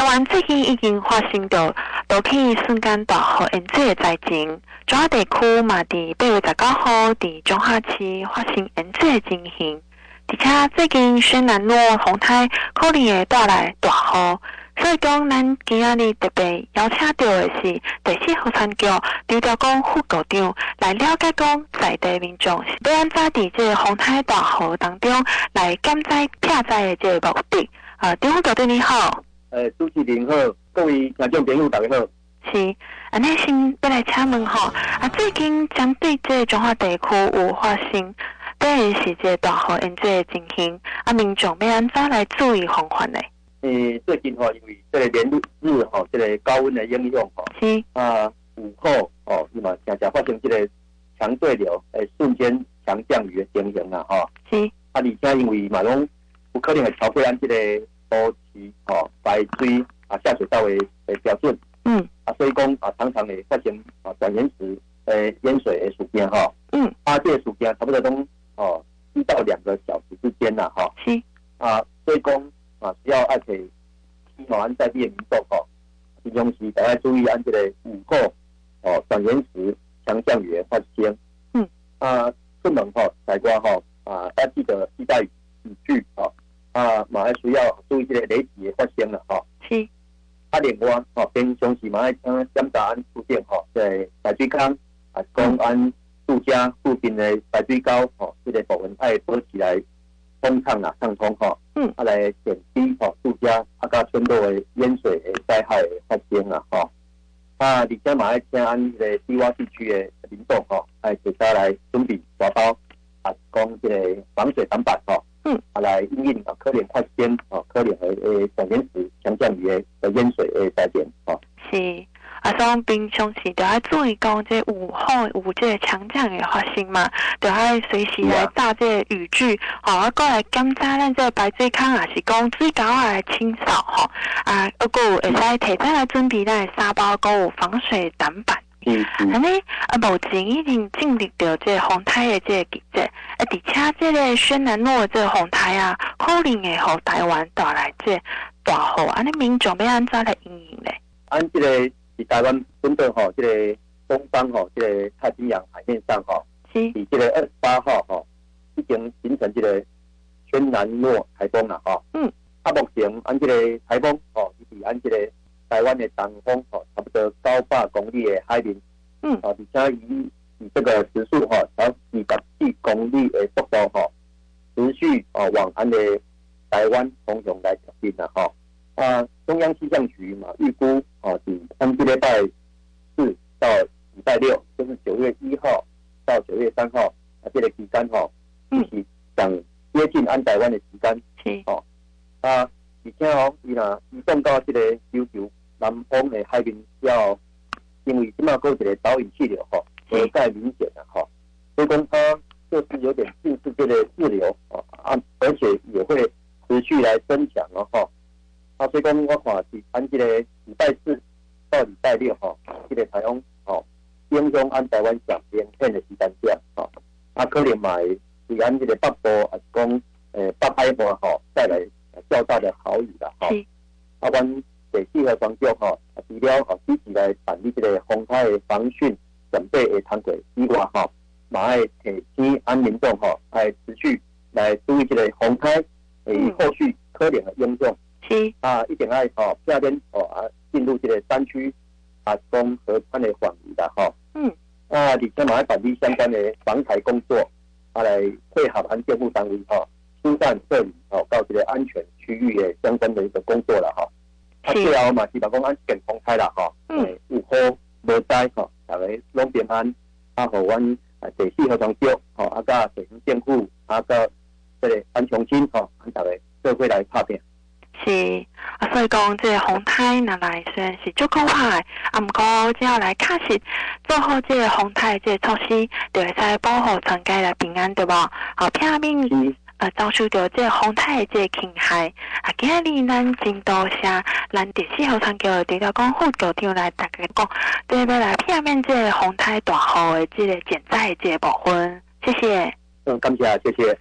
台湾最近已经发生到都可以瞬间大雨淹水的灾情，中华地区嘛，伫八月十九号伫中华区发生淹水的情形，而且最近轩岚诺风台可能会带来大雨，所以讲咱今仔日特别邀请到的是第四号参局刘调公副局长来了解讲在地民众是要安怎伫这个风台大雨当中来减灾避灾的这个目的。啊，刘副局长你好。呃，主持人好，各位听众朋友大家好。是，啊，那先要来请问吼，啊，最近针对这个中华地区有发生，短时是这个大雨淹水的情形，啊，民众要安怎来注意防范呢？诶、呃，最近吼，因为这个连日吼，这个高温的影响吼，是啊，午后哦，是嘛，常常发生这个强对流，诶，瞬间强降雨的情形啊，吼。是，啊，而且因为马龙有可能会超过咱这个。多期哦，排水啊下水道的诶标准，嗯。啊，所以讲啊，常常会发生啊短延时诶淹水的时间哈，嗯，啊，这个时间差不多都哦一到两个小时之间呐哈，是。啊，所以讲啊，需要爱去希望安在地的民众吼，平常时大家注意安这个午后哦短延时强降雨的发生，嗯。啊，出门哈采光哈啊，要记得携带雨具啊。啊，嘛还需要注意这个雷击的发生了哈。是。啊，另外，哦，平常时嘛爱检查安附近吼，在排水坑啊，公安住家附近的排水沟吼，这个部分爱保起来通畅啦，畅通吼。嗯。啊，来减低吼住家啊，甲村落的淹水的灾害的发生啦，吼。啊，而且嘛爱请安这个低洼地区的民众吼，爱自家来准备沙包啊，讲这个防水挡板吼。嗯，啊，来因应啊，可能发生啊，可能诶诶，短延时强降雨诶淹水诶灾变哦。是，啊，所以平常时都要注意讲，这午后有这个强降雨发生嘛，都要随时来带这个雨具，好啊，过来检查咱这个排水坑啊，是讲水沟啊来清扫吼，啊，啊，个会使提早来准备咱的沙包，还有防水挡板。嗯嗯，安尼啊，目前已经经历到这个风台的这个季节，啊，而且这个轩岚诺这个风台啊，可能会予台湾带来这大雨，安尼民众要安怎来应应呢？按这个是台湾针对吼，这个东方吼，这个太平洋海面上吼，是，以这个二十八号吼，已经形成这个轩南诺台风了哈。嗯，啊，目前按这个台风吼，以及按这个。台湾的东风哦，差不多高八公里的海面，嗯，啊，而且以以这个时速哈，超二十四公里的速度哈，持续啊往安的台湾方向来前进了哈。啊，中央气象局嘛预估啊，是从这礼拜四到礼拜六，就是九月一号到九月三号啊，这个期间哈，嗯，是想接近安台湾的时间，是哦，啊，而且哦，伊若移动到这个琉球。南方的海面要，因为起码过一个导引气流哈，不再明显了哈，所以讲它就是有点近似这个滞流啊，而且也会持续来增强了哈。啊，所以讲我看是按这个礼拜四到礼拜六哈，这个台风哦，影响按台湾上边片的时间点哈，啊可能买是按这个北部啊讲诶北海部哈带来较大的好雨了哈，啊阮。第四个关注吼，除了吼积极来办理这个风台的防汛准备的通过以外吼，嘛爱提醒安民众吼，爱持续来注意这个风台诶后续可能的影响。是啊，一定爱吼，夏天吼啊进入这个山区啊，讲河川的防御的吼。嗯。啊，而且嘛爱办理相关的防台工作，啊来配合安政府单位吼，疏散撤离吼到这个安全区域的相关的一个工作了吼。啊，最后嘛，是讲讲安健康开啦，吼，嗯，有好无灾吼，大家拢平安，啊，互阮啊第四号装修，吼，啊，甲地方政府，啊，甲这个安重新，吼，安大家做伙来拍拼。是啊，所以讲这个风台拿来虽然是足够歹，啊，毋过只要来确实做好这个风台这个措施，就会使保护全家来平安，对无？好，片面。啊，遭受到这个风台的这个侵害，啊，今日咱真多谢咱第四号参局的刘调公副局长来大家讲，对未来片面这个风台大号的这个减灾的这个部分，谢谢。嗯，感谢，谢谢。